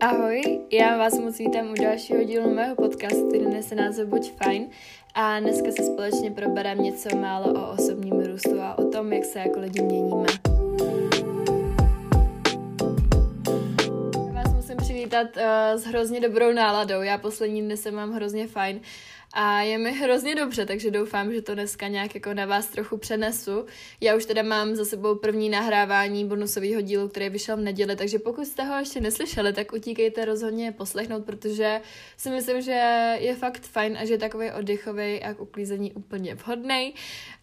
Ahoj, já vás moc vítám u dalšího dílu mého podcastu, který nese název Buď fajn. A dneska se společně probereme něco málo o osobním růstu a o tom, jak se jako lidi měníme. Já vás musím přivítat uh, s hrozně dobrou náladou, já poslední dny se mám hrozně fajn a je mi hrozně dobře, takže doufám, že to dneska nějak jako na vás trochu přenesu. Já už teda mám za sebou první nahrávání bonusového dílu, který vyšel v neděli, takže pokud jste ho ještě neslyšeli, tak utíkejte rozhodně poslechnout, protože si myslím, že je fakt fajn a že je takový oddechový a k uklízení úplně vhodný.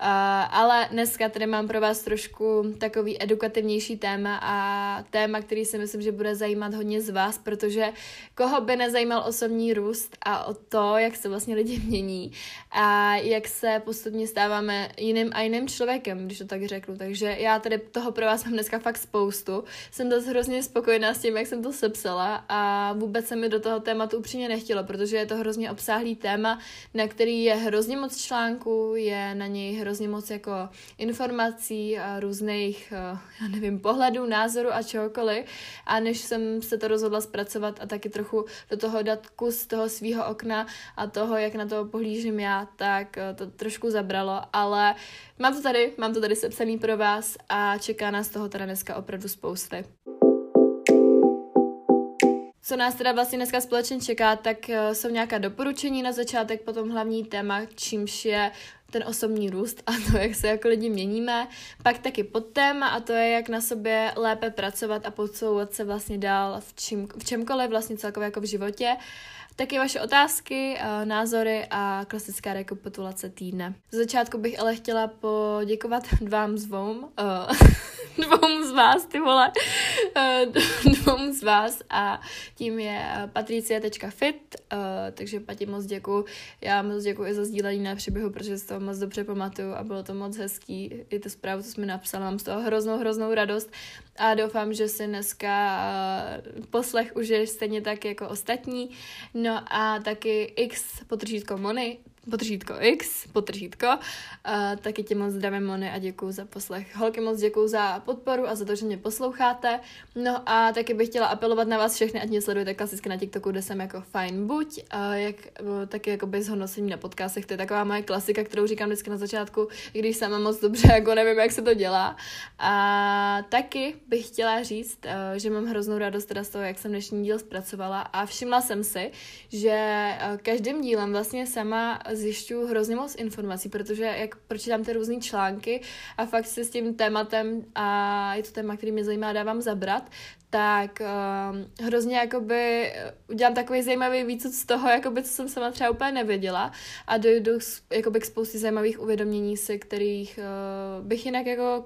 Uh, ale dneska tady mám pro vás trošku takový edukativnější téma a téma, který si myslím, že bude zajímat hodně z vás, protože koho by nezajímal osobní růst a o to, jak se vlastně lidi mění a jak se postupně stáváme jiným a jiným člověkem, když to tak řeknu. Takže já tady toho pro vás mám dneska fakt spoustu. Jsem dost hrozně spokojená s tím, jak jsem to sepsala a vůbec se mi do toho tématu upřímně nechtělo, protože je to hrozně obsáhlý téma, na který je hrozně moc článků, je na něj hrozně moc jako informací a různých, eh, já nevím, pohledů, názorů a čehokoliv. A než jsem se to rozhodla zpracovat a taky trochu do toho dát kus toho svého okna a toho, jak na to pohlížím já, tak eh, to trošku zabralo, ale mám to tady, mám to tady sepsaný pro vás a čeká nás toho teda dneska opravdu spousty. Co nás teda vlastně dneska společně čeká, tak eh, jsou nějaká doporučení na začátek, potom hlavní téma, čímž je ten osobní růst a to, jak se jako lidi měníme. Pak taky podtéma a to je, jak na sobě lépe pracovat a podsouvat se vlastně dál v, čím, v čemkoliv vlastně celkově jako v životě. Taky vaše otázky, eh, názory a klasická rekapitulace týdne. Z začátku bych ale chtěla poděkovat vám dvou, eh, dvou z vás, ty vole, eh, dvou z vás a tím je patricia.fit, takže Pati moc děkuju. Já moc děkuji za sdílení na příběhu, protože si to moc dobře pamatuju a bylo to moc hezký. I tu zprávu, co jsme napsala, mám z toho hroznou, hroznou radost a doufám, že si dneska poslech užiješ stejně tak jako ostatní. No a taky X potržítko Mony, potržítko X, potržítko. Uh, taky tě moc zdravím, Mony, a děkuji za poslech. Holky, moc děkuji za podporu a za to, že mě posloucháte. No a taky bych chtěla apelovat na vás všechny, ať mě sledujete klasicky na TikToku, kde jsem jako fajn buď, uh, jak, uh, taky jako bez hodnocení na podcastech, to je taková moje klasika, kterou říkám vždycky na začátku, i když sama moc dobře jako nevím, jak se to dělá. A taky bych chtěla říct, uh, že mám hroznou radost teda z toho, jak jsem dnešní díl zpracovala a všimla jsem si, že uh, každým dílem vlastně sama zjišťuju hrozně moc informací, protože jak pročítám ty různé články a fakt se s tím tématem a je to téma, který mě zajímá, dávám zabrat, tak uh, hrozně jakoby udělám takový zajímavý výcud z toho, jakoby, co jsem sama třeba úplně nevěděla. A dojdu jakoby k spoustě zajímavých uvědomění se, kterých uh, bych jinak jako,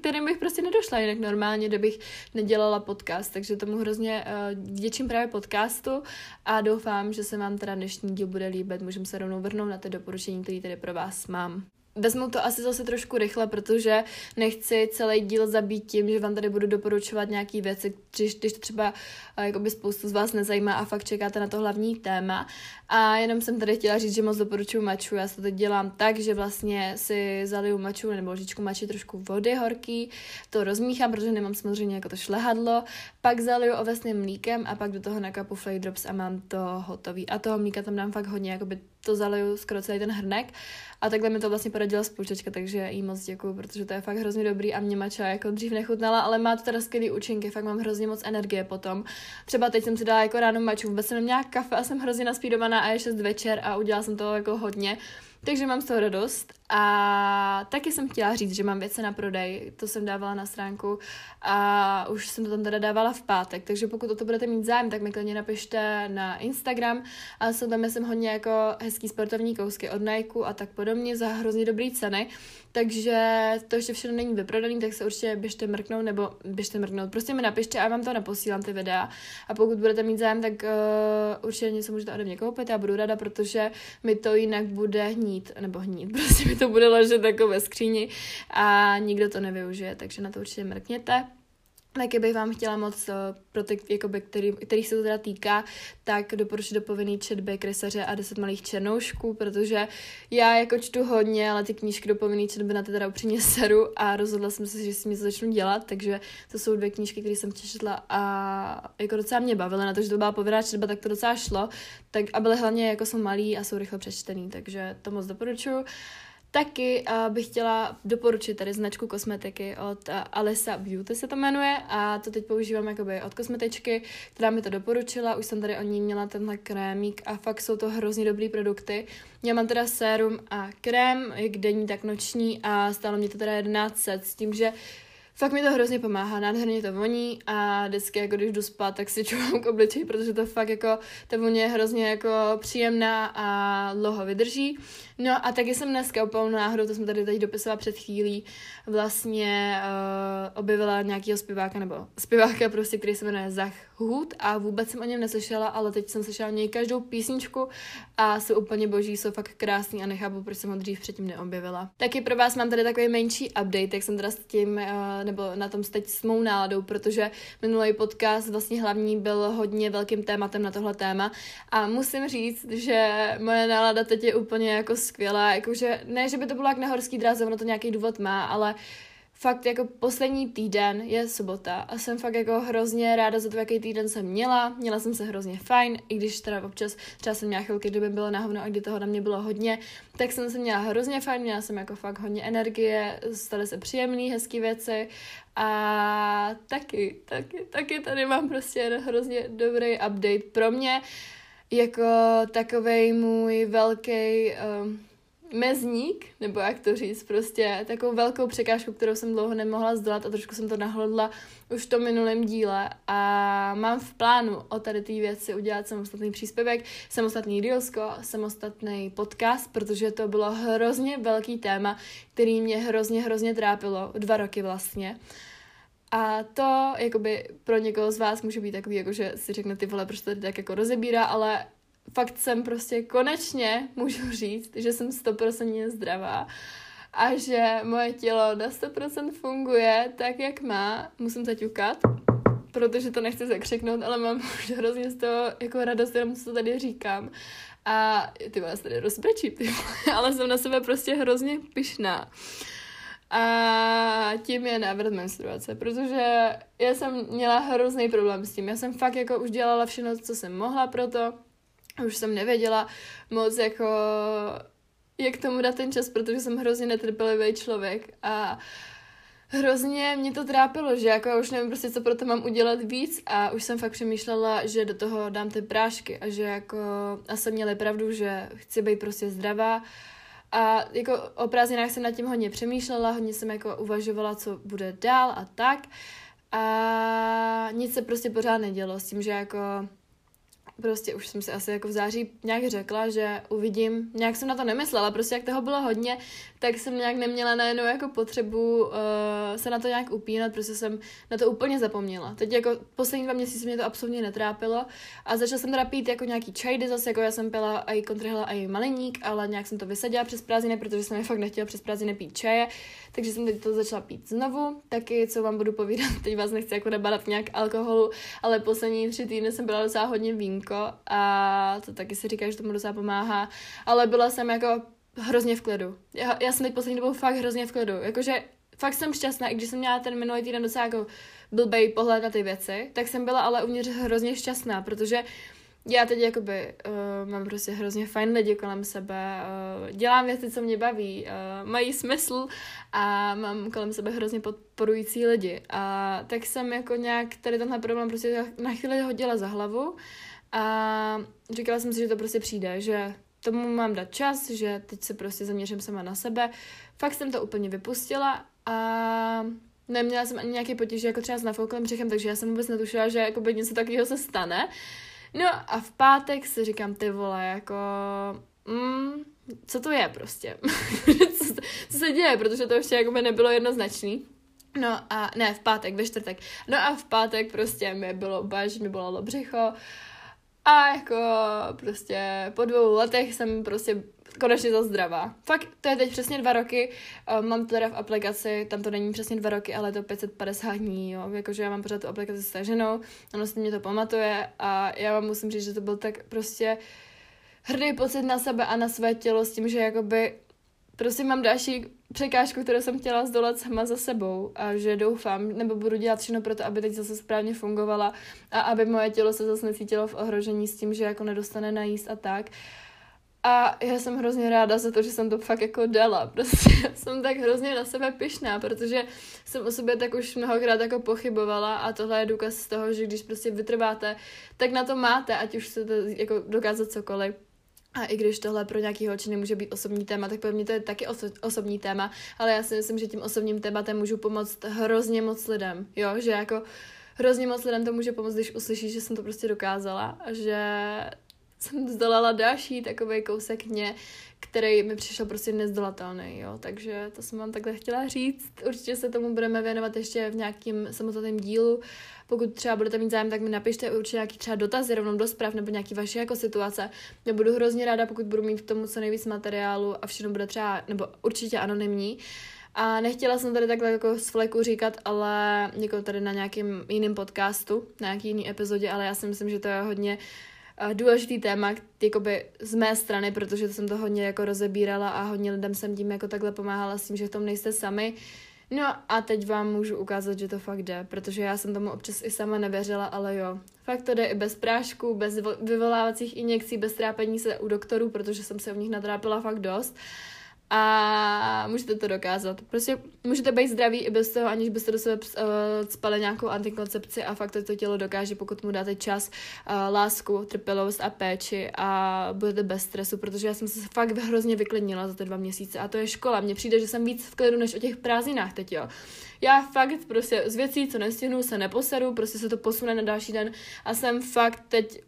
kterým bych prostě nedošla jinak normálně, kdybych nedělala podcast, takže tomu hrozně uh, děčím právě podcastu a doufám, že se vám teda dnešní díl bude líbit, můžeme se rovnou vrhnout na ty doporučení, které tady pro vás mám. Vezmu to asi zase trošku rychle, protože nechci celý díl zabít tím, že vám tady budu doporučovat nějaké věci, když, když to třeba jakoby spoustu z vás nezajímá a fakt čekáte na to hlavní téma. A jenom jsem tady chtěla říct, že moc doporučuji maču. Já to teď dělám tak, že vlastně si zaliju maču nebo lžičku mači trošku vody horký, to rozmíchám, protože nemám samozřejmě jako to šlehadlo, pak zaliju ovesným mlíkem a pak do toho nakapu flake drops a mám to hotový. A toho mlíka tam dám fakt hodně, jakoby to zaliju skoro celý ten hrnek. A takhle mi to vlastně poradila spouštěčka, takže jí moc děkuju, protože to je fakt hrozně dobrý a mě mača jako dřív nechutnala, ale má to teda skvělý účinky, fakt mám hrozně moc energie potom. Třeba teď jsem si dala jako ráno maču, vůbec jsem neměla kafe a jsem hrozně naspídovaná a je 6 večer a udělala jsem to jako hodně. Takže mám z toho radost. A taky jsem chtěla říct, že mám věci na prodej, to jsem dávala na stránku. A už jsem to tam teda dávala v pátek, takže pokud o to budete mít zájem, tak mi klidně napište na Instagram. A jsou tam jsem hodně jako hezký sportovní kousky od Nike a tak podobně za hrozně dobrý ceny, takže to ještě všechno není vyprodaný, tak se určitě běžte mrknout nebo běžte mrknout, prostě mi napište a vám to naposílám ty videa. A pokud budete mít zájem, tak uh, určitě něco můžete ode mě koupit, já budu ráda, protože mi to jinak bude hnít, nebo hnít, prostě mi to bude ležet jako ve skříni a nikdo to nevyužije, takže na to určitě mrkněte. Taky bych vám chtěla moc, eh, pro ty, jakoby, který, kterých se to teda týká, tak doporučit do povinný četby Krysaře a 10 malých černoušků, protože já jako čtu hodně, ale ty knížky do povinný četby na ty teda upřímně seru a rozhodla jsem se, že si něco začnu dělat, takže to jsou dvě knížky, které jsem četla a jako docela mě bavily na to, že to byla povinná četba, tak to docela šlo, tak a byly hlavně jako jsou malí a jsou rychle přečtený, takže to moc doporučuji. Taky uh, bych chtěla doporučit tady značku kosmetiky od uh, Alisa Beauty se to jmenuje a to teď používám jakoby od kosmetičky, která mi to doporučila, už jsem tady o ní měla tenhle krémík a fakt jsou to hrozně dobrý produkty. Já mám teda sérum a krém, jak denní, tak noční a stálo mě to teda 11 s tím, že Fakt mi to hrozně pomáhá, nádherně to voní a vždycky, jako když jdu spát, tak si čuvám k obličeji, protože to fakt jako, ta vůně je hrozně jako příjemná a dlouho vydrží. No a taky jsem dneska úplnou náhodou, to jsme tady teď dopisovala před chvílí, vlastně uh, objevila nějakého zpěváka, nebo zpěváka prostě, který se jmenuje Zach Hood a vůbec jsem o něm neslyšela, ale teď jsem slyšela něj každou písničku a jsou úplně boží, jsou fakt krásný a nechápu, proč jsem ho dřív předtím neobjevila. Taky pro vás mám tady takový menší update, jak jsem teda s tím, uh, nebo na tom teď s mou náladou, protože minulý podcast vlastně hlavní byl hodně velkým tématem na tohle téma a musím říct, že moje nálada teď je úplně jako skvělá, jakože ne, že by to bylo jak na horský dráze, ono to nějaký důvod má, ale fakt jako poslední týden je sobota a jsem fakt jako hrozně ráda za to, jaký týden jsem měla. Měla jsem se hrozně fajn, i když teda občas třeba jsem měla chvilky, kdyby bylo na hovno a kdy toho na mě bylo hodně, tak jsem se měla hrozně fajn, měla jsem jako fakt hodně energie, staly se příjemné, hezké věci a taky, taky, taky tady mám prostě hrozně dobrý update pro mě jako takovej můj velký um, mezník, nebo jak to říct, prostě takovou velkou překážku, kterou jsem dlouho nemohla zdolat a trošku jsem to nahlodla už v tom minulém díle a mám v plánu o tady té věci udělat samostatný příspěvek, samostatný reelsko, samostatný podcast, protože to bylo hrozně velký téma, který mě hrozně, hrozně trápilo, dva roky vlastně. A to, jakoby, pro někoho z vás může být takový, jako že si řekne ty vole, proč to tak jako rozebírá, ale fakt jsem prostě konečně můžu říct, že jsem 100% zdravá a že moje tělo na 100% funguje tak, jak má. Musím zaťukat, protože to nechci zakřiknout, ale mám už hrozně z toho jako radost, jenom co tady říkám. A ty vás tady rozbrečí, ty, ale jsem na sebe prostě hrozně pyšná. A tím je návrat menstruace, protože já jsem měla hrozný problém s tím. Já jsem fakt jako už dělala všechno, co jsem mohla pro to už jsem nevěděla moc jako jak tomu dát ten čas, protože jsem hrozně netrpělivý člověk a hrozně mě to trápilo, že jako už nevím prostě, co pro to mám udělat víc a už jsem fakt přemýšlela, že do toho dám ty prášky a že jako a jsem měla pravdu, že chci být prostě zdravá a jako o prázdninách jsem nad tím hodně přemýšlela, hodně jsem jako uvažovala, co bude dál a tak a nic se prostě pořád nedělo s tím, že jako prostě už jsem si asi jako v září nějak řekla, že uvidím, nějak jsem na to nemyslela, prostě jak toho bylo hodně, tak jsem nějak neměla najednou jako potřebu uh, se na to nějak upínat, protože jsem na to úplně zapomněla. Teď jako poslední dva měsíce mě to absolutně netrápilo a začala jsem teda pít jako nějaký čajdy zase, jako já jsem pila i kontrahla i maleník, ale nějak jsem to vysadila přes prázdniny, protože jsem je fakt nechtěla přes prázdniny pít čaje, takže jsem teď to začala pít znovu, taky co vám budu povídat, teď vás nechci jako nabadat nějak alkoholu, ale poslední tři týdny jsem byla docela hodně vínko a to taky si říká, že tomu docela pomáhá, ale byla jsem jako hrozně v klidu. Já, já jsem teď poslední dobou fakt hrozně v klidu. Jakože fakt jsem šťastná, i když jsem měla ten minulý týden docela jako blbej pohled na ty věci, tak jsem byla ale uvnitř hrozně šťastná, protože já teď jakoby uh, mám prostě hrozně fajn lidi kolem sebe, uh, dělám věci, co mě baví, uh, mají smysl a mám kolem sebe hrozně podporující lidi. A tak jsem jako nějak tady tenhle problém prostě na chvíli hodila za hlavu a říkala jsem si, že to prostě přijde, že tomu mám dát čas, že teď se prostě zaměřím sama na sebe. Fakt jsem to úplně vypustila a neměla jsem ani nějaký potíž jako třeba s nafouklým břichem, takže já jsem vůbec netušila, že jako by něco takového se stane. No a v pátek si říkám, ty vole, jako... Mm, co to je prostě? co, co se děje? Protože to ještě jako by nebylo jednoznačný. No a ne, v pátek, ve čtvrtek. No a v pátek prostě mi bylo baž, mi bylo břicho. A jako prostě po dvou letech jsem prostě konečně za zdravá. Fakt, to je teď přesně dva roky, um, mám to teda v aplikaci, tam to není přesně dva roky, ale je to 550 dní, jo, jakože já mám pořád tu aplikaci staženou, ono si mě to pamatuje a já vám musím říct, že to byl tak prostě hrdý pocit na sebe a na své tělo s tím, že jakoby prostě mám další překážku, kterou jsem chtěla zdolat sama za sebou a že doufám, nebo budu dělat všechno pro to, aby teď zase správně fungovala a aby moje tělo se zase necítilo v ohrožení s tím, že jako nedostane najíst a tak. A já jsem hrozně ráda za to, že jsem to fakt jako dala. Prostě jsem tak hrozně na sebe pyšná, protože jsem o sobě tak už mnohokrát jako pochybovala a tohle je důkaz z toho, že když prostě vytrváte, tak na to máte, ať už chcete jako dokázat cokoliv. A i když tohle pro nějaký holčiny může být osobní téma, tak pro mě to je taky oso- osobní téma, ale já si myslím, že tím osobním tématem můžu pomoct hrozně moc lidem, jo, že jako hrozně moc lidem to může pomoct, když uslyší, že jsem to prostě dokázala že jsem zdolala další takový kousek mě, který mi přišel prostě nezdolatelný, jo, takže to jsem vám takhle chtěla říct. Určitě se tomu budeme věnovat ještě v nějakým samostatném dílu. Pokud třeba budete mít zájem, tak mi napište určitě nějaký třeba dotazy rovnou do zpráv nebo nějaký vaše jako situace. Já budu hrozně ráda, pokud budu mít k tomu co nejvíc materiálu a všechno bude třeba, nebo určitě anonymní. A nechtěla jsem tady takhle jako z fleku říkat, ale jako tady na nějakým jiným podcastu, na nějaký jiný epizodě, ale já si myslím, že to je hodně uh, důležitý téma, jakoby z mé strany, protože jsem to hodně jako rozebírala a hodně lidem jsem tím jako takhle pomáhala s tím, že v tom nejste sami. No a teď vám můžu ukázat, že to fakt jde, protože já jsem tomu občas i sama nevěřila, ale jo. Fakt to jde i bez prášku, bez vyvolávacích injekcí, bez trápení se u doktorů, protože jsem se u nich natrápila fakt dost. Uh, a můžete to dokázat. Prostě můžete být zdraví i bez toho, aniž byste do sebe uh, spali nějakou antikoncepci a fakt to, to tělo dokáže, pokud mu dáte čas, uh, lásku, trpělivost a péči a budete bez stresu, protože já jsem se fakt hrozně vyklidnila za ty dva měsíce a to je škola. Mně přijde, že jsem víc v klidu než o těch prázdninách teď, jo. Já fakt prostě z věcí, co nestihnu, se neposeru, prostě se to posune na další den a jsem fakt teď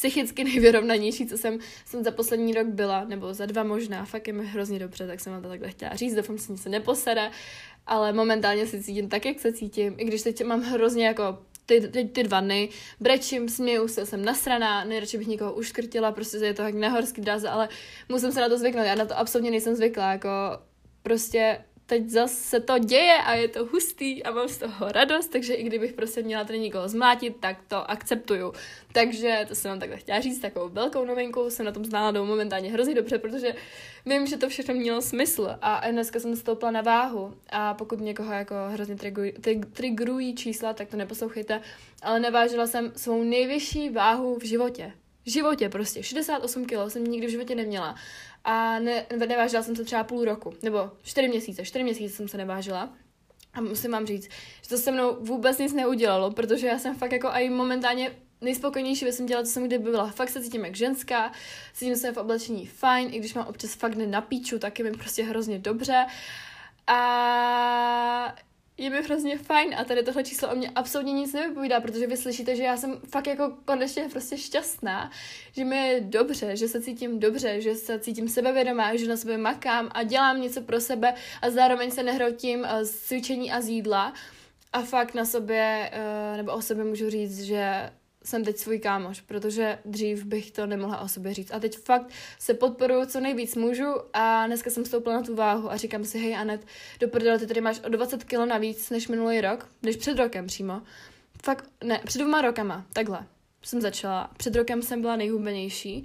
psychicky nejvyrovnanější, co jsem, jsem za poslední rok byla, nebo za dva možná, fakt je mi hrozně dobře, tak jsem vám to takhle chtěla říct, doufám, že se nic neposere, ale momentálně se cítím tak, jak se cítím, i když teď mám hrozně jako ty, ty, ty dva dny, brečím, směju se, jsem nasraná, nejradši bych někoho uškrtila, prostě je to jak nehorský dráze, ale musím se na to zvyknout, já na to absolutně nejsem zvyklá, jako prostě teď zase to děje a je to hustý a mám z toho radost, takže i kdybych prostě měla tady někoho zmátit, tak to akceptuju. Takže to jsem vám takhle chtěla říct, takovou velkou novinku, jsem na tom znala do momentálně hrozně dobře, protože vím, že to všechno mělo smysl a dneska jsem stoupla na váhu a pokud někoho jako hrozně triggerují čísla, tak to neposlouchejte, ale nevážila jsem svou nejvyšší váhu v životě. V životě prostě. 68 kg jsem nikdy v životě neměla a ne, nevážila jsem se třeba půl roku, nebo čtyři měsíce, čtyři měsíce jsem se nevážila. A musím vám říct, že to se mnou vůbec nic neudělalo, protože já jsem fakt jako i momentálně nejspokojnější věc jsem dělala, co jsem kdy byla. Fakt se cítím jak ženská, cítím se v oblečení fajn, i když mám občas fakt na píču, tak je mi prostě hrozně dobře. A je mi hrozně fajn a tady tohle číslo o mě absolutně nic nevypovídá, protože vy slyšíte, že já jsem fakt jako konečně prostě šťastná, že mi je dobře, že se cítím dobře, že se cítím sebevědomá, že na sebe makám a dělám něco pro sebe a zároveň se nehrotím eh, z cvičení a z jídla. A fakt na sobě, eh, nebo o sobě můžu říct, že jsem teď svůj kámoš, protože dřív bych to nemohla o sobě říct. A teď fakt se podporuju, co nejvíc můžu a dneska jsem stoupla na tu váhu a říkám si, hej Anet, do prdele, ty tady máš o 20 kg navíc než minulý rok, než před rokem přímo. Fakt, ne, před dvěma rokama, takhle jsem začala. Před rokem jsem byla nejhubenější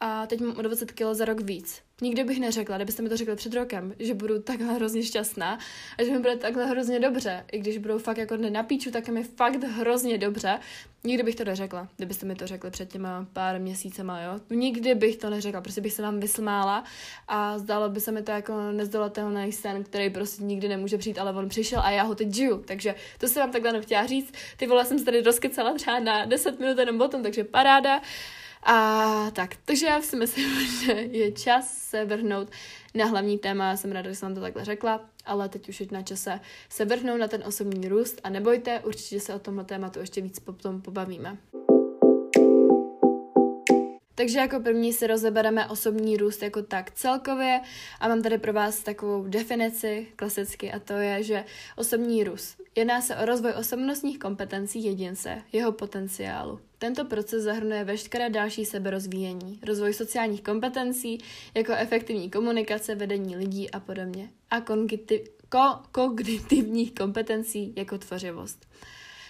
a teď mám o 20 kg za rok víc. Nikdy bych neřekla, kdybyste mi to řekli před rokem, že budu takhle hrozně šťastná a že mi bude takhle hrozně dobře. I když budou fakt jako na píču, tak je mi fakt hrozně dobře. Nikdy bych to neřekla, kdybyste mi to řekli před těma pár měsícema, jo. Nikdy bych to neřekla, prostě bych se vám vysmála a zdálo by se mi to jako nezdolatelný sen, který prostě nikdy nemůže přijít, ale on přišel a já ho teď žiju. Takže to jsem vám takhle nechtěla říct. Ty vole jsem se tady rozkecala třeba na 10 minut jenom o tom, takže paráda. A tak, takže já si myslím, že je čas se vrhnout na hlavní téma. Jsem ráda, že jsem to takhle řekla, ale teď už je na čase se vrhnout na ten osobní růst a nebojte, určitě se o tomhle tématu ještě víc potom pobavíme. Takže jako první si rozebereme osobní růst jako tak celkově a mám tady pro vás takovou definici klasicky a to je, že osobní růst jedná se o rozvoj osobnostních kompetencí jedince, jeho potenciálu. Tento proces zahrnuje veškeré další seberozvíjení, rozvoj sociálních kompetencí, jako efektivní komunikace, vedení lidí a podobně. A kognitivních kompetencí jako tvořivost.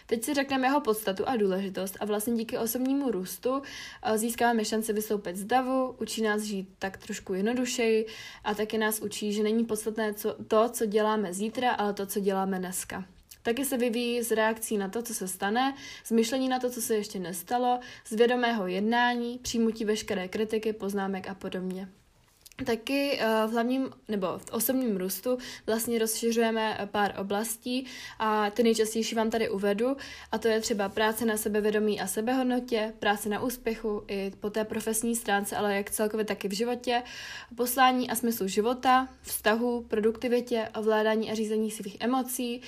Teď si řekneme jeho podstatu a důležitost a vlastně díky osobnímu růstu eh, získáváme šanci vystoupit z davu, učí nás žít tak trošku jednodušeji a taky nás učí, že není podstatné co, to, co děláme zítra, ale to, co děláme dneska. Taky se vyvíjí z reakcí na to, co se stane, z myšlení na to, co se ještě nestalo, z vědomého jednání, přijmutí veškeré kritiky, poznámek a podobně. Taky uh, v hlavním nebo v osobním růstu vlastně rozšiřujeme pár oblastí a ty nejčastější vám tady uvedu a to je třeba práce na sebevědomí a sebehodnotě, práce na úspěchu i po té profesní stránce, ale jak celkově taky v životě, poslání a smyslu života, vztahu, produktivitě, ovládání a řízení svých emocí,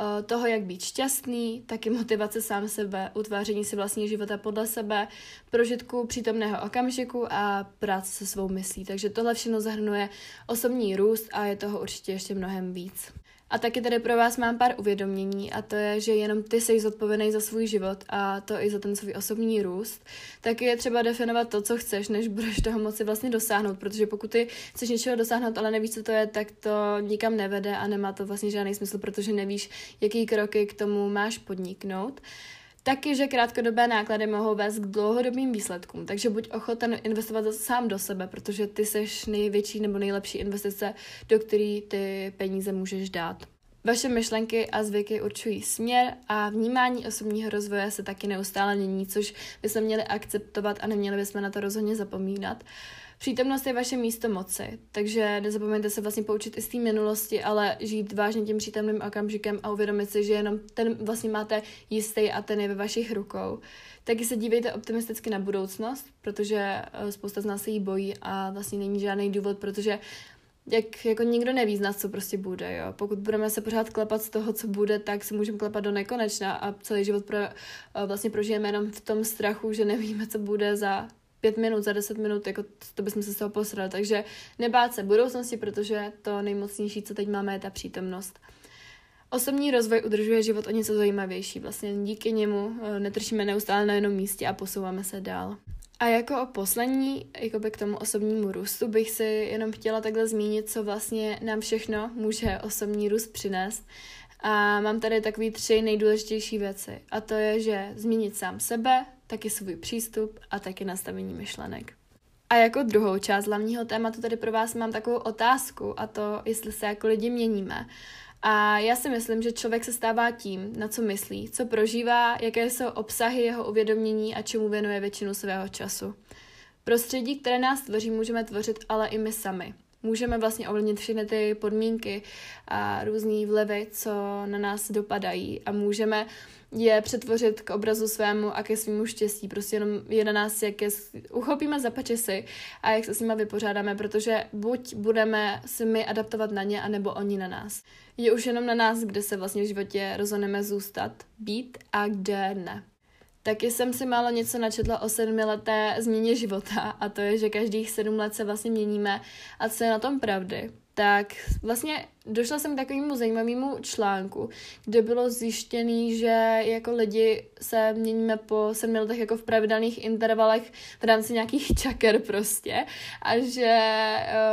uh, toho, jak být šťastný, taky motivace sám sebe, utváření si vlastního života podle sebe, prožitku přítomného okamžiku a práce se svou myslí. Takže tohle všechno zahrnuje osobní růst a je toho určitě ještě mnohem víc. A taky tady pro vás mám pár uvědomění a to je, že jenom ty jsi zodpovědný za svůj život a to i za ten svůj osobní růst. Taky je třeba definovat to, co chceš, než budeš toho moci vlastně dosáhnout, protože pokud ty chceš něčeho dosáhnout, ale nevíš, co to je, tak to nikam nevede a nemá to vlastně žádný smysl, protože nevíš, jaký kroky k tomu máš podniknout. Taky, že krátkodobé náklady mohou vést k dlouhodobým výsledkům, takže buď ochoten investovat sám do sebe, protože ty seš největší nebo nejlepší investice, do který ty peníze můžeš dát. Vaše myšlenky a zvyky určují směr a vnímání osobního rozvoje se taky neustále mění, což bychom měli akceptovat a neměli bychom na to rozhodně zapomínat. Přítomnost je vaše místo moci, takže nezapomeňte se vlastně poučit i z té minulosti, ale žít vážně tím přítomným okamžikem a uvědomit si, že jenom ten vlastně máte jistý a ten je ve vašich rukou. Taky se dívejte optimisticky na budoucnost, protože eh, spousta z nás se jí bojí a vlastně není žádný důvod, protože jak jako nikdo neví z nás, co prostě bude, jo. Pokud budeme se pořád klepat z toho, co bude, tak se můžeme klepat do nekonečna a celý život pro, eh, vlastně prožijeme jenom v tom strachu, že nevíme, co bude za pět minut, za deset minut, jako to bychom se z toho posrali. Takže nebát se budoucnosti, protože to nejmocnější, co teď máme, je ta přítomnost. Osobní rozvoj udržuje život o něco zajímavější. Vlastně díky němu eh, netrčíme neustále na jednom místě a posouváme se dál. A jako o poslední, jako by k tomu osobnímu růstu, bych si jenom chtěla takhle zmínit, co vlastně nám všechno může osobní růst přinést. A mám tady takový tři nejdůležitější věci. A to je, že změnit sám sebe, taky svůj přístup a taky nastavení myšlenek. A jako druhou část hlavního tématu tady pro vás mám takovou otázku a to, jestli se jako lidi měníme. A já si myslím, že člověk se stává tím, na co myslí, co prožívá, jaké jsou obsahy jeho uvědomění a čemu věnuje většinu svého času. Prostředí, které nás tvoří, můžeme tvořit ale i my sami. Můžeme vlastně ovlivnit všechny ty podmínky a různé vlivy, co na nás dopadají a můžeme je přetvořit k obrazu svému a ke svému štěstí. Prostě jenom je na nás, jak je uchopíme za pačesy a jak se s nimi vypořádáme, protože buď budeme se my adaptovat na ně, anebo oni na nás. Je už jenom na nás, kde se vlastně v životě rozhodneme zůstat, být a kde ne. Taky jsem si málo něco načetla o sedmileté změně života a to je, že každých sedm let se vlastně měníme a co je na tom pravdy. Tak vlastně došla jsem k takovému zajímavému článku, kde bylo zjištěný, že jako lidi se měníme po sedmi letech jako v pravidelných intervalech v rámci nějakých čaker prostě. A že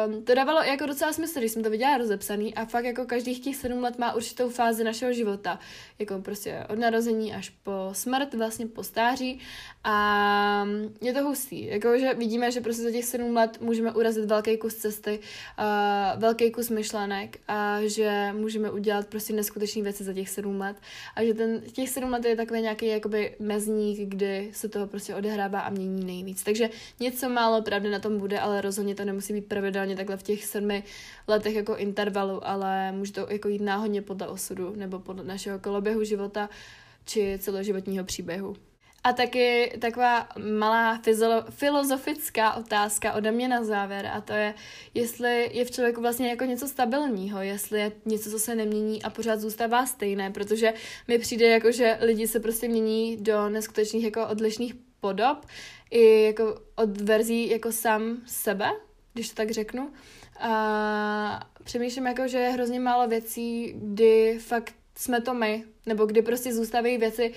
um, to dávalo jako docela smysl, když jsem to viděla rozepsaný a fakt jako každých těch sedm let má určitou fázi našeho života, jako prostě od narození až po smrt, vlastně po stáří. A je to hustý, jako že vidíme, že prostě za těch sedm let můžeme urazit velký kus cesty, uh, velký kus myšlenek a že můžeme udělat prostě neskutečné věci za těch sedm let a že ten, těch sedm let je takový nějaký jakoby mezník, kdy se toho prostě odehrává a mění nejvíc. Takže něco málo pravdy na tom bude, ale rozhodně to nemusí být pravidelně takhle v těch sedmi letech jako intervalu, ale může to jako jít náhodně podle osudu nebo podle našeho koloběhu života či celoživotního příběhu. A taky taková malá filozofická otázka ode mě na závěr a to je, jestli je v člověku vlastně jako něco stabilního, jestli je něco, co se nemění a pořád zůstává stejné, protože mi přijde jako, že lidi se prostě mění do neskutečných jako odlišných podob, i jako od verzí jako sám sebe, když to tak řeknu. A přemýšlím jako, že je hrozně málo věcí, kdy fakt jsme to my, nebo kdy prostě zůstávají věci,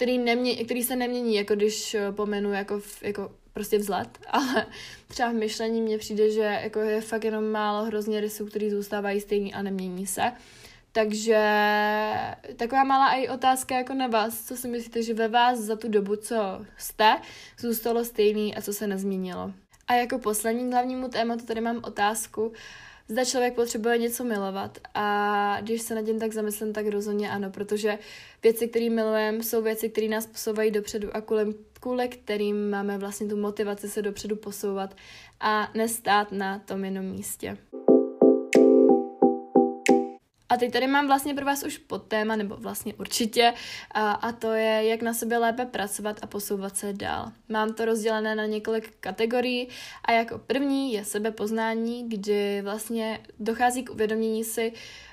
který, nemě, který se nemění, jako když eh, pomenu jako, v, jako prostě vzhled, ale třeba v myšlení mně přijde, že jako je fakt jenom málo hrozně rysů, který zůstávají stejný a nemění se. Takže taková malá i otázka jako na vás, co si myslíte, že ve vás za tu dobu, co jste, zůstalo stejný a co se nezměnilo. A jako poslední hlavnímu tématu tady mám otázku, zda člověk potřebuje něco milovat. A když se nad tím tak zamyslím, tak rozhodně ano, protože věci, které milujeme, jsou věci, které nás posouvají dopředu a kvůli, kvůli kterým máme vlastně tu motivaci se dopředu posouvat a nestát na tom jenom místě. A teď tady mám vlastně pro vás už pod téma, nebo vlastně určitě, a, a to je, jak na sebe lépe pracovat a posouvat se dál. Mám to rozdělené na několik kategorií a jako první je sebepoznání, kdy vlastně dochází k uvědomění si,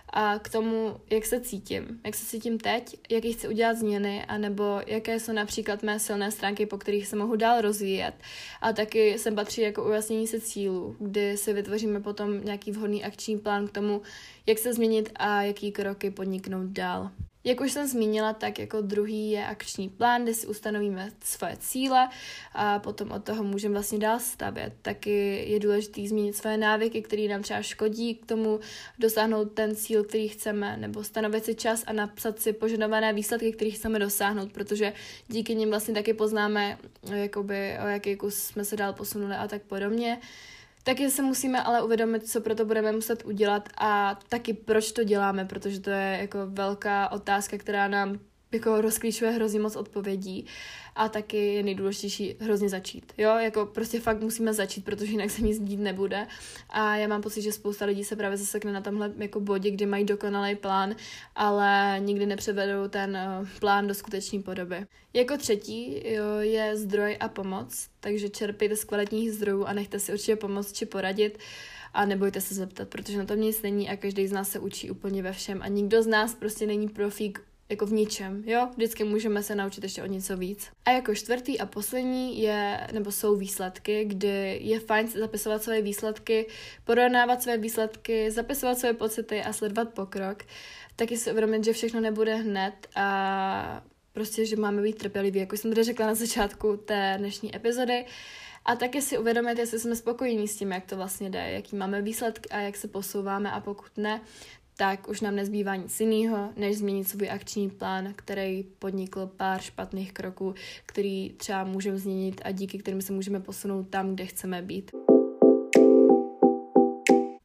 a k tomu, jak se cítím, jak se cítím teď, jaký chci udělat změny, anebo jaké jsou například mé silné stránky, po kterých se mohu dál rozvíjet. A taky sem patří jako ujasnění se cílů, kdy si vytvoříme potom nějaký vhodný akční plán k tomu, jak se změnit a jaký kroky podniknout dál. Jak už jsem zmínila, tak jako druhý je akční plán, kde si ustanovíme svoje cíle a potom od toho můžeme vlastně dál stavět. Taky je důležité změnit svoje návyky, které nám třeba škodí k tomu dosáhnout ten cíl, který chceme, nebo stanovit si čas a napsat si požadované výsledky, které chceme dosáhnout, protože díky nim vlastně taky poznáme, jakoby, o jaký kus jsme se dál posunuli a tak podobně. Taky se musíme ale uvědomit, co pro to budeme muset udělat a taky proč to děláme, protože to je jako velká otázka, která nám jako rozklíčuje hrozně moc odpovědí a taky je nejdůležitější hrozně začít. Jo, jako prostě fakt musíme začít, protože jinak se nic dít nebude. A já mám pocit, že spousta lidí se právě zasekne na tomhle jako bodě, kdy mají dokonalý plán, ale nikdy nepřevedou ten uh, plán do skutečné podoby. Jako třetí jo, je zdroj a pomoc, takže čerpejte z kvalitních zdrojů a nechte si určitě pomoct či poradit a nebojte se zeptat, protože na tom nic není a každý z nás se učí úplně ve všem a nikdo z nás prostě není profík jako v ničem, jo? Vždycky můžeme se naučit ještě o něco víc. A jako čtvrtý a poslední je, nebo jsou výsledky, kdy je fajn zapisovat své výsledky, porovnávat své výsledky, zapisovat své pocity a sledovat pokrok. Taky si uvědomit, že všechno nebude hned a prostě, že máme být trpěliví, jako jsem tady řekla na začátku té dnešní epizody. A taky si uvědomit, jestli jsme spokojení s tím, jak to vlastně jde, jaký máme výsledky a jak se posouváme a pokud ne, tak už nám nezbývá nic jiného, než změnit svůj akční plán, který podnikl pár špatných kroků, který třeba můžeme změnit a díky kterým se můžeme posunout tam, kde chceme být.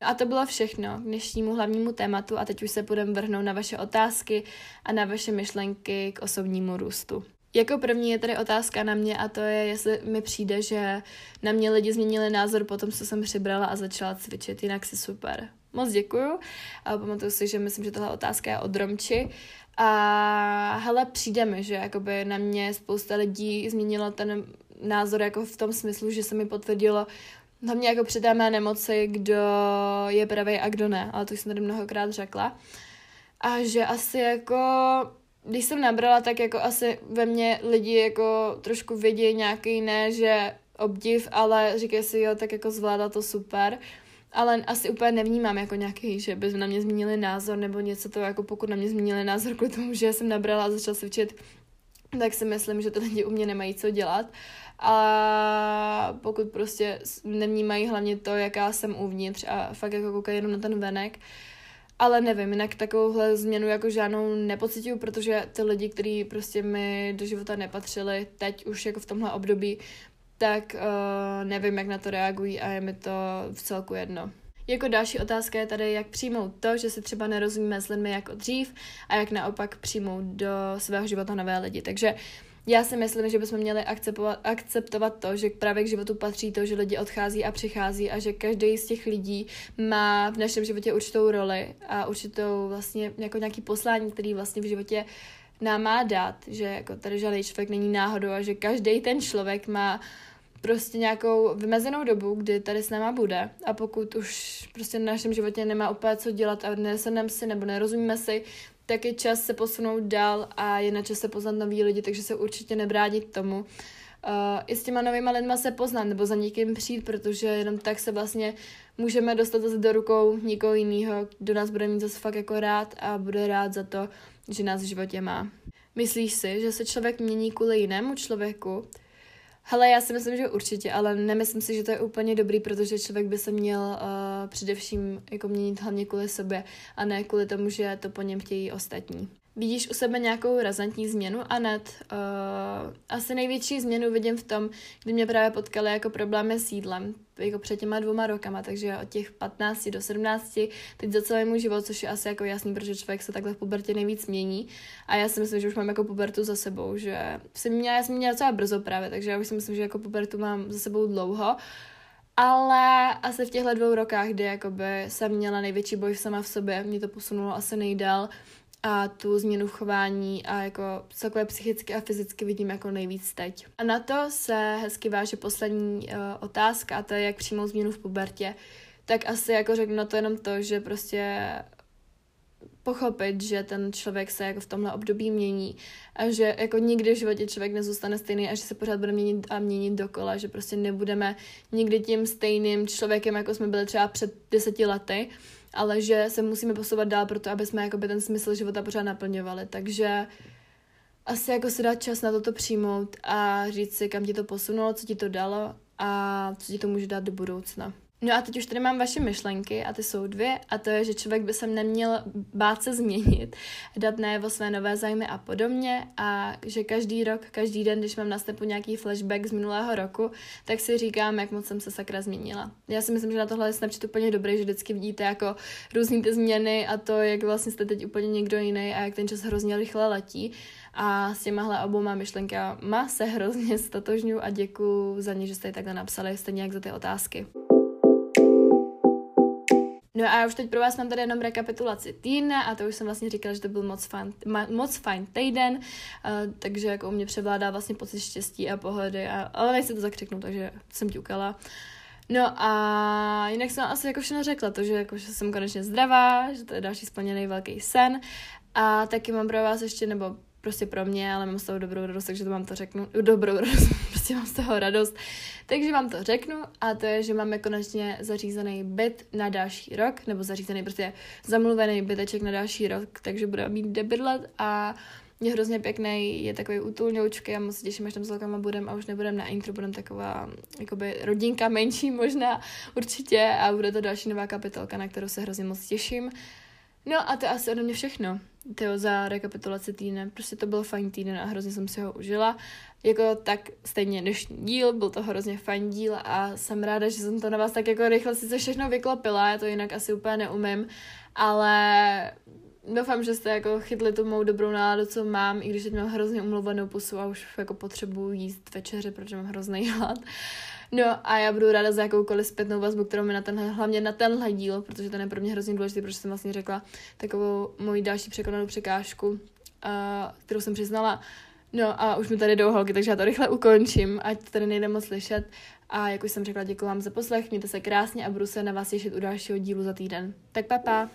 A to bylo všechno k dnešnímu hlavnímu tématu a teď už se budeme vrhnout na vaše otázky a na vaše myšlenky k osobnímu růstu. Jako první je tady otázka na mě a to je, jestli mi přijde, že na mě lidi změnili názor po tom, co jsem přibrala a začala cvičit, jinak si super. Moc děkuju. A pamatuju si, že myslím, že tohle otázka je od Romči. A hele, přijde mi, že jakoby na mě spousta lidí změnilo ten názor jako v tom smyslu, že se mi potvrdilo hlavně jako při té mé nemoci, kdo je pravý a kdo ne, ale to jsem tady mnohokrát řekla. A že asi jako, když jsem nabrala, tak jako asi ve mně lidi jako trošku vidí nějaký ne, že obdiv, ale říkají si, jo, tak jako zvládá to super ale asi úplně nevnímám jako nějaký, že by na mě zmínili názor nebo něco to, jako pokud na mě zmínili názor kvůli tomu, že jsem nabrala a začala cvičit, tak si myslím, že to lidi u mě nemají co dělat. A pokud prostě nevnímají hlavně to, jaká jsem uvnitř a fakt jako koukají jenom na ten venek, ale nevím, jinak takovouhle změnu jako žádnou nepocituju, protože ty lidi, kteří prostě mi do života nepatřili, teď už jako v tomhle období, tak uh, nevím, jak na to reagují a je mi to v celku jedno. Jako další otázka je tady, jak přijmout to, že si třeba nerozumíme s lidmi jako dřív a jak naopak přijmout do svého života nové lidi. Takže já si myslím, že bychom měli akceptovat, akceptovat to, že právě k životu patří to, že lidi odchází a přichází a že každý z těch lidí má v našem životě určitou roli a určitou vlastně jako nějaký poslání, který vlastně v životě nám má dát, že jako tady žádný člověk není náhodou a že každý ten člověk má prostě nějakou vymezenou dobu, kdy tady s náma bude a pokud už prostě v našem životě nemá úplně co dělat a nesedneme si nebo nerozumíme si, tak je čas se posunout dál a je na čase poznat nový lidi, takže se určitě nebránit tomu i s těma novýma lidma se poznat nebo za někým přijít, protože jenom tak se vlastně můžeme dostat zase do rukou někoho jiného, kdo nás bude mít zase fakt jako rád a bude rád za to, že nás v životě má. Myslíš si, že se člověk mění kvůli jinému člověku? Hele, já si myslím, že určitě, ale nemyslím si, že to je úplně dobrý, protože člověk by se měl uh, především jako měnit hlavně kvůli sobě a ne kvůli tomu, že to po něm chtějí ostatní. Vidíš u sebe nějakou razantní změnu? A net, uh, asi největší změnu vidím v tom, kdy mě právě potkaly jako problémy s jídlem, jako před těma dvouma rokama, takže od těch 15 do 17, teď za celý můj život, což je asi jako jasný, protože člověk se takhle v pubertě nejvíc mění. A já si myslím, že už mám jako pubertu za sebou, že jsem měla, já jsem měla docela brzo právě, takže já už si myslím, že jako pubertu mám za sebou dlouho. Ale asi v těchto dvou rokách, kdy jakoby jsem měla největší boj sama v sobě, mě to posunulo asi nejdál, a tu změnu chování a jako celkově psychicky a fyzicky vidím jako nejvíc teď. A na to se hezky váže poslední uh, otázka a to je, jak přijmout změnu v pubertě. Tak asi jako řeknu na to jenom to, že prostě pochopit, že ten člověk se jako v tomhle období mění a že jako nikdy v životě člověk nezůstane stejný a že se pořád bude měnit a měnit dokola, že prostě nebudeme nikdy tím stejným člověkem, jako jsme byli třeba před deseti lety, ale že se musíme posouvat dál proto, aby jsme jakoby ten smysl života pořád naplňovali. Takže asi jako si dát čas na toto přijmout a říct si, kam ti to posunulo, co ti to dalo a co ti to může dát do budoucna. No a teď už tady mám vaše myšlenky a ty jsou dvě a to je, že člověk by se neměl bát se změnit, dát najevo své nové zájmy a podobně a že každý rok, každý den, když mám na stepu nějaký flashback z minulého roku, tak si říkám, jak moc jsem se sakra změnila. Já si myslím, že na tohle je Snapchat úplně dobrý, že vždycky vidíte jako různý ty změny a to, jak vlastně jste teď úplně někdo jiný a jak ten čas hrozně rychle letí. A s těmahle obouma myšlenkama se hrozně statožňuji a děkuji za ně, že jste je takhle napsali, stejně jak za ty otázky. No a už teď pro vás mám tady jenom rekapitulaci týdne a to už jsem vlastně říkala, že to byl moc fajn, moc fajn týden, uh, takže jako u mě převládá vlastně pocit štěstí a pohody, a, ale nechci to zakřiknout, takže jsem ťukala. No a jinak jsem asi jako všechno řekla, to, že, jako, že jsem konečně zdravá, že to je další splněný velký sen a taky mám pro vás ještě, nebo prostě pro mě, ale mám z toho dobrou radost, takže to vám to řeknu, dobrou radost, prostě mám z toho radost, takže vám to řeknu a to je, že máme konečně zařízený byt na další rok, nebo zařízený prostě zamluvený byteček na další rok, takže bude mít kde bydlet a je hrozně pěkný, je takový útulňoučky a moc se těším, až tam s velkama budem a už nebudem na intro, budem taková jakoby rodinka menší možná určitě. A bude to další nová kapitolka, na kterou se hrozně moc těším. No a to je asi ode mě všechno. Tyjo, za rekapitulaci týdne. Prostě to byl fajn týden a hrozně jsem si ho užila. Jako tak stejně dnešní díl, byl to hrozně fajn díl a jsem ráda, že jsem to na vás tak jako rychle si všechno vyklopila, já to jinak asi úplně neumím, ale doufám, že jste jako chytli tu mou dobrou náladu, co mám, i když teď mám hrozně umluvenou pusu a už jako potřebuji jíst večeře, protože mám hrozný hlad. No a já budu ráda za jakoukoliv zpětnou vazbu, kterou mi na tenhle, hlavně na tenhle díl, protože to je pro mě hrozně důležité, protože jsem vlastně řekla takovou moji další překonanou překážku, uh, kterou jsem přiznala. No a už mi tady jdou holky, takže já to rychle ukončím, ať to tady nejde moc slyšet. A jak už jsem řekla, děkuji vám za poslech, mějte se krásně a budu se na vás těšit u dalšího dílu za týden. Tak pa, pa.